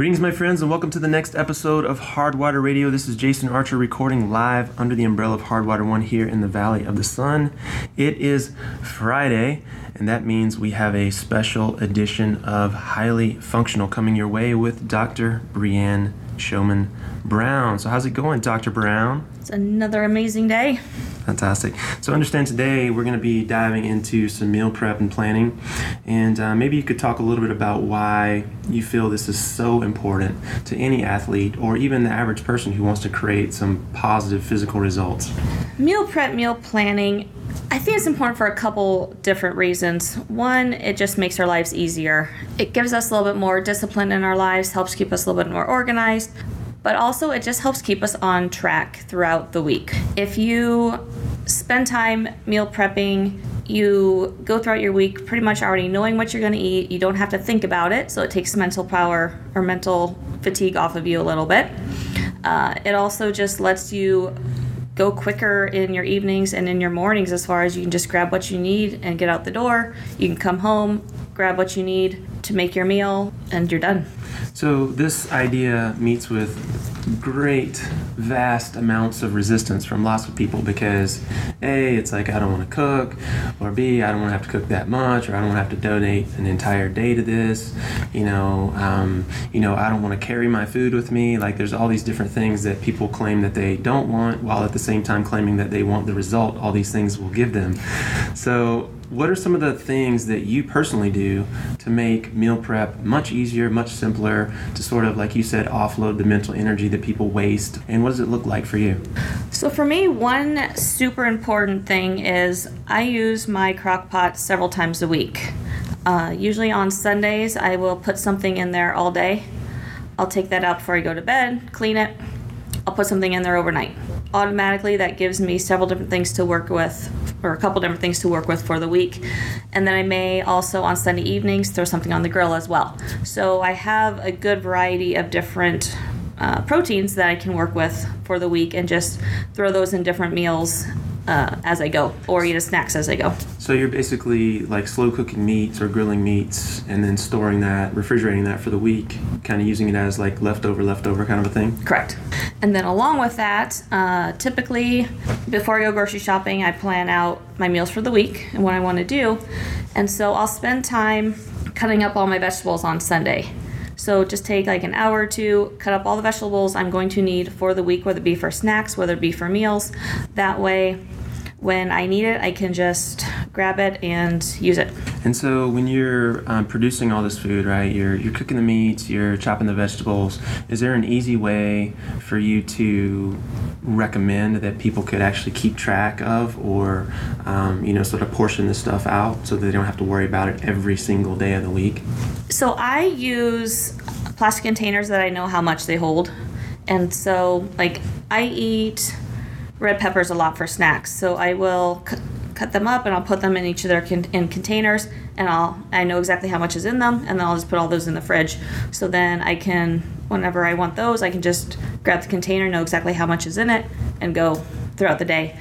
Greetings, my friends, and welcome to the next episode of Hardwater Radio. This is Jason Archer recording live under the umbrella of Hardwater One here in the Valley of the Sun. It is Friday, and that means we have a special edition of Highly Functional coming your way with Dr. Brianne Showman Brown. So, how's it going, Dr. Brown? It's another amazing day. Fantastic. So, understand today we're going to be diving into some meal prep and planning. And uh, maybe you could talk a little bit about why you feel this is so important to any athlete or even the average person who wants to create some positive physical results. Meal prep, meal planning, I think it's important for a couple different reasons. One, it just makes our lives easier. It gives us a little bit more discipline in our lives, helps keep us a little bit more organized, but also it just helps keep us on track throughout the week. If you spend time meal prepping, you go throughout your week pretty much already knowing what you're going to eat. You don't have to think about it, so it takes mental power or mental fatigue off of you a little bit. Uh, it also just lets you go quicker in your evenings and in your mornings as far as you can just grab what you need and get out the door. You can come home, grab what you need to make your meal, and you're done. So, this idea meets with great, vast amounts of resistance from lots of people because A, it's like I don't want to cook, or B, I don't want to have to cook that much, or I don't want to have to donate an entire day to this. You know, um, you know, I don't want to carry my food with me. Like, there's all these different things that people claim that they don't want, while at the same time claiming that they want the result all these things will give them. So, what are some of the things that you personally do to make meal prep much easier, much simpler, to sort of, like you said, offload the mental energy that people waste? And what does it look like for you? So, for me, one super important thing is I use my crock pot several times a week. Uh, usually on Sundays, I will put something in there all day. I'll take that out before I go to bed, clean it. I'll put something in there overnight. Automatically, that gives me several different things to work with or a couple different things to work with for the week. And then I may also on Sunday evenings throw something on the grill as well. So I have a good variety of different uh, proteins that I can work with for the week and just throw those in different meals uh, as I go or eat as snacks as I go. So you're basically like slow cooking meats or grilling meats and then storing that, refrigerating that for the week, kind of using it as like leftover, leftover kind of a thing? Correct. And then along with that, uh, typically before I go grocery shopping, I plan out my meals for the week and what I want to do. And so I'll spend time cutting up all my vegetables on Sunday. So just take like an hour or two, cut up all the vegetables I'm going to need for the week, whether it be for snacks, whether it be for meals. That way, when I need it, I can just grab it and use it. And so, when you're um, producing all this food, right? You're you're cooking the meats, you're chopping the vegetables. Is there an easy way for you to recommend that people could actually keep track of, or um, you know, sort of portion this stuff out so that they don't have to worry about it every single day of the week? So I use plastic containers that I know how much they hold, and so like I eat red peppers a lot for snacks. So I will c- cut them up and I'll put them in each of their con- in containers and I'll I know exactly how much is in them and then I'll just put all those in the fridge. So then I can whenever I want those, I can just grab the container, know exactly how much is in it and go throughout the day.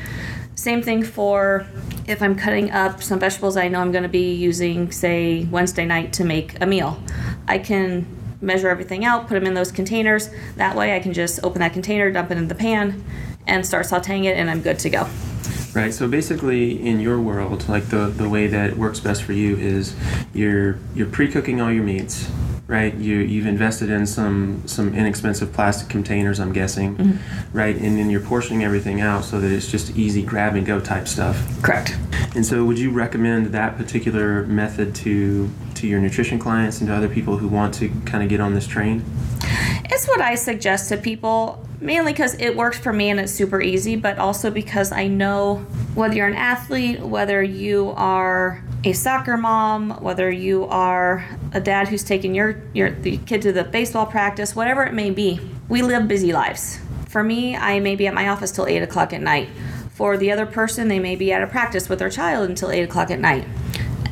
Same thing for if I'm cutting up some vegetables I know I'm going to be using say Wednesday night to make a meal. I can measure everything out, put them in those containers. That way I can just open that container, dump it in the pan and start sauteing it, and I'm good to go. Right. So basically, in your world, like the the way that works best for you is you're you're pre-cooking all your meats, right? You you've invested in some some inexpensive plastic containers, I'm guessing, mm-hmm. right? And then you're portioning everything out so that it's just easy grab and go type stuff. Correct. And so, would you recommend that particular method to to your nutrition clients and to other people who want to kind of get on this train? It's what I suggest to people mainly because it works for me and it's super easy, but also because I know whether you're an athlete, whether you are a soccer mom, whether you are a dad who's taking your your the kid to the baseball practice, whatever it may be, we live busy lives. For me, I may be at my office till eight o'clock at night. For the other person, they may be at a practice with their child until eight o'clock at night.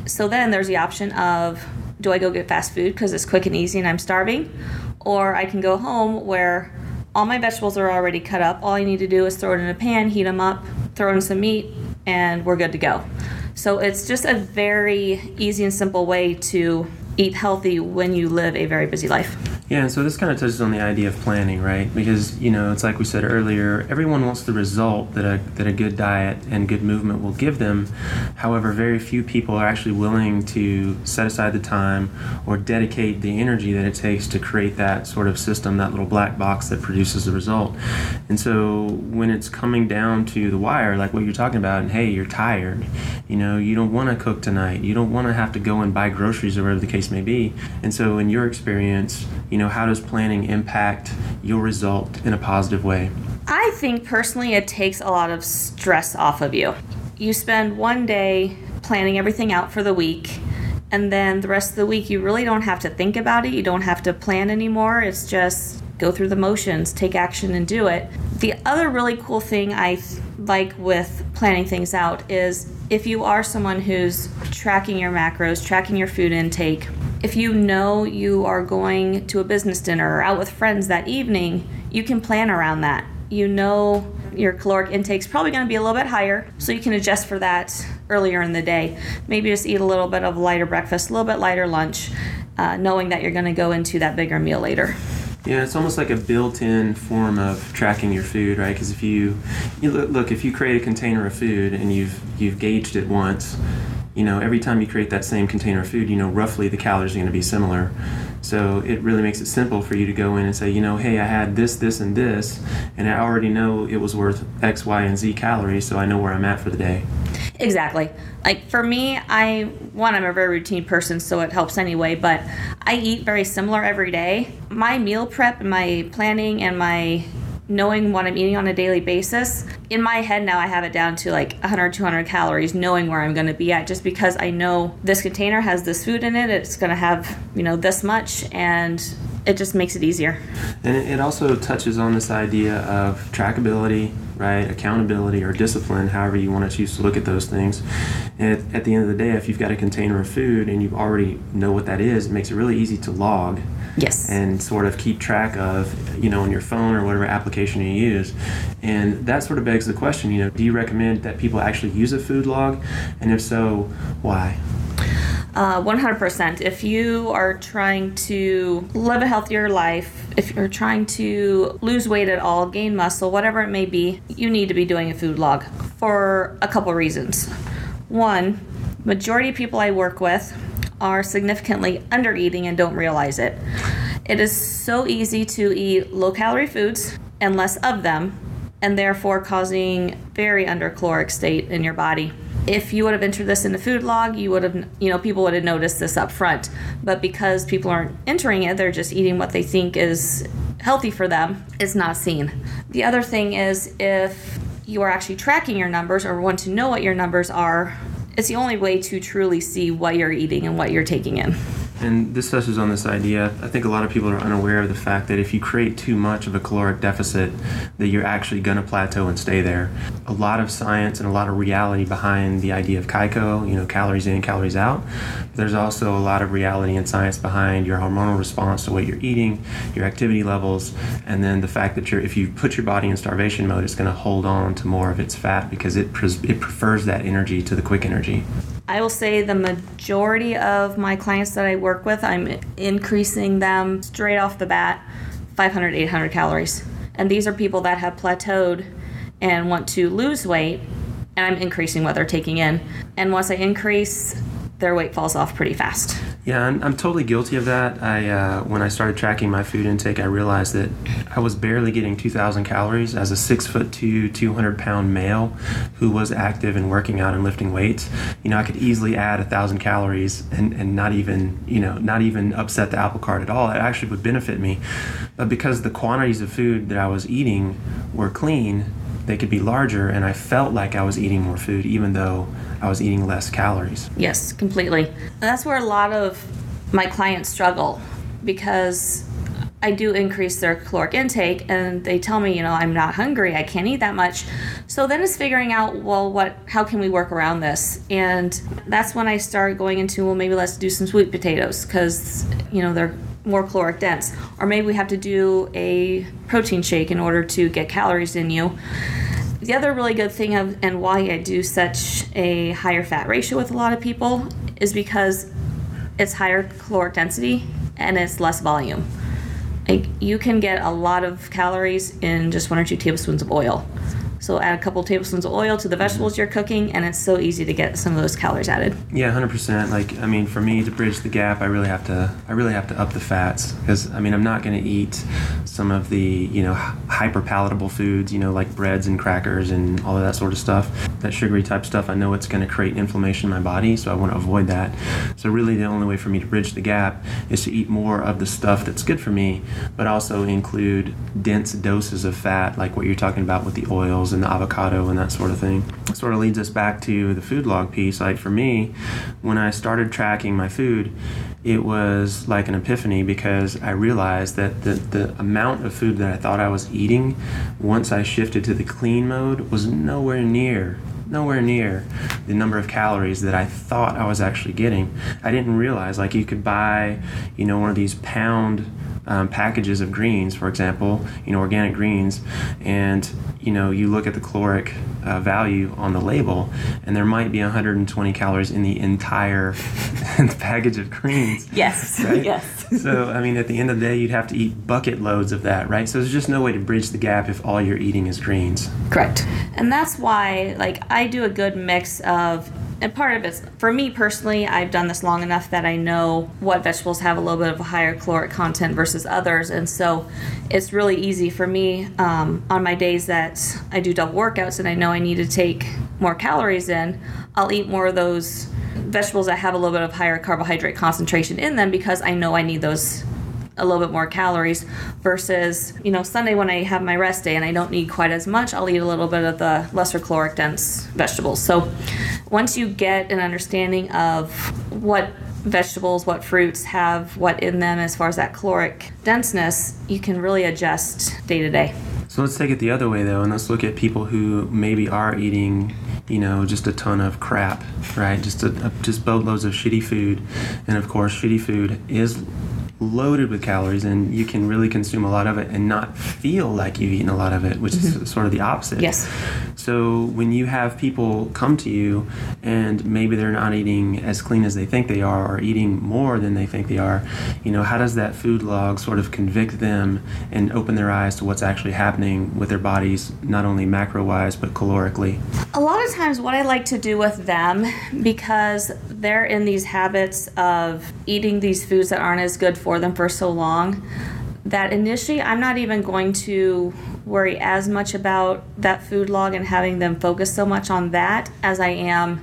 So then there's the option of do I go get fast food because it's quick and easy and I'm starving? Or I can go home where all my vegetables are already cut up. All I need to do is throw it in a pan, heat them up, throw in some meat, and we're good to go. So it's just a very easy and simple way to eat healthy when you live a very busy life. Yeah, and so this kind of touches on the idea of planning, right? Because you know, it's like we said earlier, everyone wants the result that a that a good diet and good movement will give them. However, very few people are actually willing to set aside the time or dedicate the energy that it takes to create that sort of system, that little black box that produces the result. And so when it's coming down to the wire, like what you're talking about, and hey, you're tired, you know, you don't want to cook tonight, you don't want to have to go and buy groceries or whatever the case may be. And so in your experience, you you know, how does planning impact your result in a positive way? I think personally it takes a lot of stress off of you. You spend one day planning everything out for the week, and then the rest of the week you really don't have to think about it. You don't have to plan anymore. It's just go through the motions, take action, and do it. The other really cool thing I like with planning things out is if you are someone who's tracking your macros, tracking your food intake, if you know you are going to a business dinner or out with friends that evening, you can plan around that. You know your caloric intake is probably going to be a little bit higher, so you can adjust for that earlier in the day. Maybe just eat a little bit of lighter breakfast, a little bit lighter lunch, uh, knowing that you're going to go into that bigger meal later. Yeah, it's almost like a built-in form of tracking your food, right? Because if you, you look, look, if you create a container of food and you've you've gauged it once, you know, every time you create that same container of food, you know, roughly the calories are going to be similar. So it really makes it simple for you to go in and say, you know, hey, I had this, this, and this, and I already know it was worth X, Y, and Z calories, so I know where I'm at for the day. Exactly. Like for me, I one I'm a very routine person, so it helps anyway. But I eat very similar every day. My meal prep, and my planning, and my knowing what I'm eating on a daily basis, in my head now I have it down to like 100, 200 calories, knowing where I'm going to be at just because I know this container has this food in it, it's going to have, you know, this much, and it just makes it easier. And it also touches on this idea of trackability, right? Accountability or discipline, however you want to choose to look at those things. And at the end of the day, if you've got a container of food and you already know what that is, it makes it really easy to log Yes. And sort of keep track of, you know, on your phone or whatever application you use. And that sort of begs the question, you know, do you recommend that people actually use a food log? And if so, why? Uh, 100%. If you are trying to live a healthier life, if you're trying to lose weight at all, gain muscle, whatever it may be, you need to be doing a food log for a couple reasons. One, majority of people I work with are significantly under eating and don't realize it. It is so easy to eat low calorie foods and less of them, and therefore causing very undercaloric state in your body. If you would have entered this in the food log, you would have, you know, people would have noticed this up front. But because people aren't entering it, they're just eating what they think is healthy for them, it's not seen. The other thing is if you are actually tracking your numbers or want to know what your numbers are, it's the only way to truly see what you're eating and what you're taking in. And this touches on this idea. I think a lot of people are unaware of the fact that if you create too much of a caloric deficit, that you're actually going to plateau and stay there. A lot of science and a lot of reality behind the idea of CICO, you know, calories in, calories out. There's also a lot of reality and science behind your hormonal response to what you're eating, your activity levels, and then the fact that you're, if you put your body in starvation mode, it's going to hold on to more of its fat because it, it prefers that energy to the quick energy. I will say the majority of my clients that I work with, I'm increasing them straight off the bat 500, 800 calories. And these are people that have plateaued and want to lose weight, and I'm increasing what they're taking in. And once I increase, their weight falls off pretty fast. Yeah, I'm, I'm totally guilty of that. I uh, when I started tracking my food intake, I realized that I was barely getting 2,000 calories as a six foot two, 200 pound male who was active and working out and lifting weights. You know, I could easily add a thousand calories and, and not even you know not even upset the apple cart at all. It actually would benefit me, but because the quantities of food that I was eating were clean, they could be larger, and I felt like I was eating more food, even though I was eating less calories. Yes, completely. That's where a lot of my clients struggle because I do increase their caloric intake and they tell me, you know, I'm not hungry, I can't eat that much. So then it's figuring out, well, what how can we work around this? And that's when I start going into, well, maybe let's do some sweet potatoes cuz you know, they're more caloric dense. Or maybe we have to do a protein shake in order to get calories in you. The other really good thing of and why I do such a higher fat ratio with a lot of people is because it's higher caloric density and it's less volume. like you can get a lot of calories in just one or two tablespoons of oil. So add a couple tablespoons of oil to the vegetables mm-hmm. you're cooking, and it's so easy to get some of those calories added. Yeah, hundred percent. Like, I mean, for me to bridge the gap, I really have to, I really have to up the fats because, I mean, I'm not going to eat some of the, you know, hyper palatable foods, you know, like breads and crackers and all of that sort of stuff. That sugary type stuff, I know it's going to create inflammation in my body, so I want to avoid that. So really, the only way for me to bridge the gap is to eat more of the stuff that's good for me, but also include dense doses of fat, like what you're talking about with the oils and the avocado and that sort of thing. Sort of leads us back to the food log piece. Like for me, when I started tracking my food, it was like an epiphany because I realized that the, the amount of food that I thought I was eating once I shifted to the clean mode was nowhere near nowhere near the number of calories that I thought I was actually getting. I didn't realize like you could buy, you know, one of these pound um, packages of greens, for example, you know, organic greens, and you know, you look at the caloric uh, value on the label, and there might be 120 calories in the entire package of greens. Yes. Right? Yes. so, I mean, at the end of the day, you'd have to eat bucket loads of that, right? So, there's just no way to bridge the gap if all you're eating is greens. Correct. And that's why, like, I do a good mix of and part of it's for me personally i've done this long enough that i know what vegetables have a little bit of a higher caloric content versus others. And so it's really easy for me um, on my days that i do double workouts and i know i need to take more calories in i'll eat more of those vegetables that have a little bit of higher carbohydrate concentration in them because i know i need those a little bit more calories versus you know sunday when i have my rest day and i don't need quite as much i'll eat a little bit of the lesser caloric dense vegetables. So once you get an understanding of what vegetables what fruits have what in them as far as that caloric denseness you can really adjust day to day. So let's take it the other way though, and let's look at people who maybe are eating, you know, just a ton of crap, right? Just a, just boatloads of shitty food, and of course, shitty food is loaded with calories, and you can really consume a lot of it and not feel like you've eaten a lot of it, which is mm-hmm. sort of the opposite. Yes. So when you have people come to you and maybe they're not eating as clean as they think they are or eating more than they think they are, you know, how does that food log sort of convict them and open their eyes to what's actually happening with their bodies, not only macro wise, but calorically? A lot of times, what I like to do with them, because they're in these habits of eating these foods that aren't as good for them for so long, that initially I'm not even going to worry as much about that food log and having them focus so much on that as I am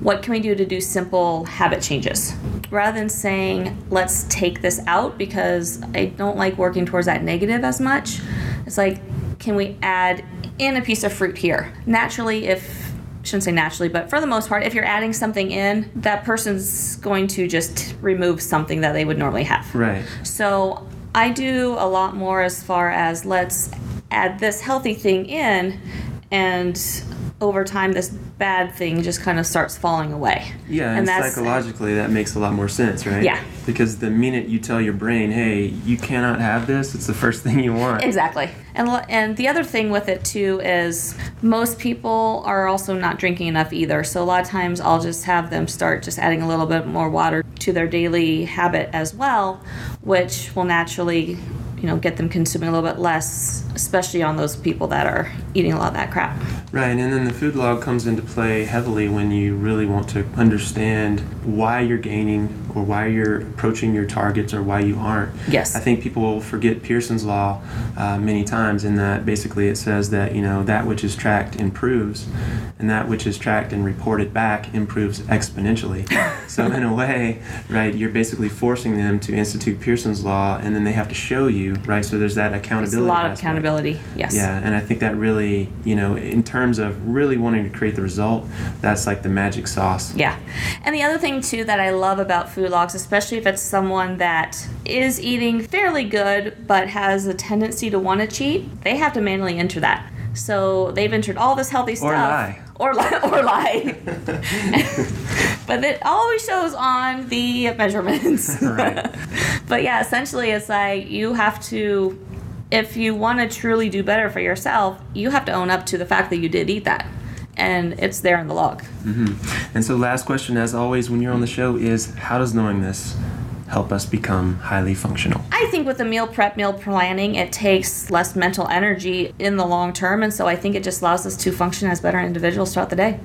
what can we do to do simple habit changes. Rather than saying, let's take this out because I don't like working towards that negative as much, it's like, can we add in a piece of fruit here? Naturally, if shouldn't say naturally, but for the most part, if you're adding something in, that person's going to just remove something that they would normally have. Right. So I do a lot more as far as let's add this healthy thing in, and over time, this bad thing just kind of starts falling away. Yeah, and, psychologically, that makes a lot more sense, right? Yeah. Because the minute you tell your brain, hey, you cannot have this, it's the first thing you want. Exactly. And and the other thing with it too is most people are also not drinking enough either. So a lot of times I'll just have them start just adding a little bit more water to their daily habit as well, which will naturally, you know, get them consuming a little bit less, especially on those people that are eating a lot of that crap. Right, and then the food log comes into play heavily when you really want to understand why you're gaining or why you're approaching your targets or why you aren't. Yes. I think people forget Pearson's law uh, many times in that basically it says that, you know, that which is tracked improves and that which is tracked and reported back improves exponentially. so in a way, right, you're basically forcing them to institute Pearson's law and then they have to show you, right? So there's that accountability. a lot of accountability. Yes. Yeah, and I think that really, you know, in terms of really wanting to create the result, that's like the magic sauce. Yeah. And the other thing too that I love about food logs, especially if it's someone that is eating fairly good but has a tendency to want to cheat, they have to manually enter that. So they've entered all this healthy stuff. Or lie. Or lie. Or lie. but it always shows on the measurements. Right. but yeah, essentially it's like you have to if you want to truly do better for yourself, you have to own up to the fact that you did eat that. And it's there in the log. Mm-hmm. And so, last question, as always, when you're on the show, is how does knowing this help us become highly functional? I think with the meal prep, meal planning, it takes less mental energy in the long term. And so I think it just allows us to function as better individuals throughout the day.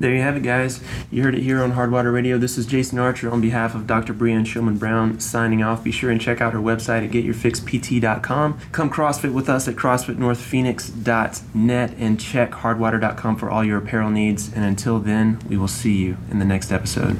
There you have it, guys. You heard it here on Hardwater Radio. This is Jason Archer on behalf of Dr. Brianne Shulman Brown signing off. Be sure and check out her website at getyourfixpt.com. Come CrossFit with us at CrossFitNorthPhoenix.net and check hardwater.com for all your apparel needs. And until then, we will see you in the next episode.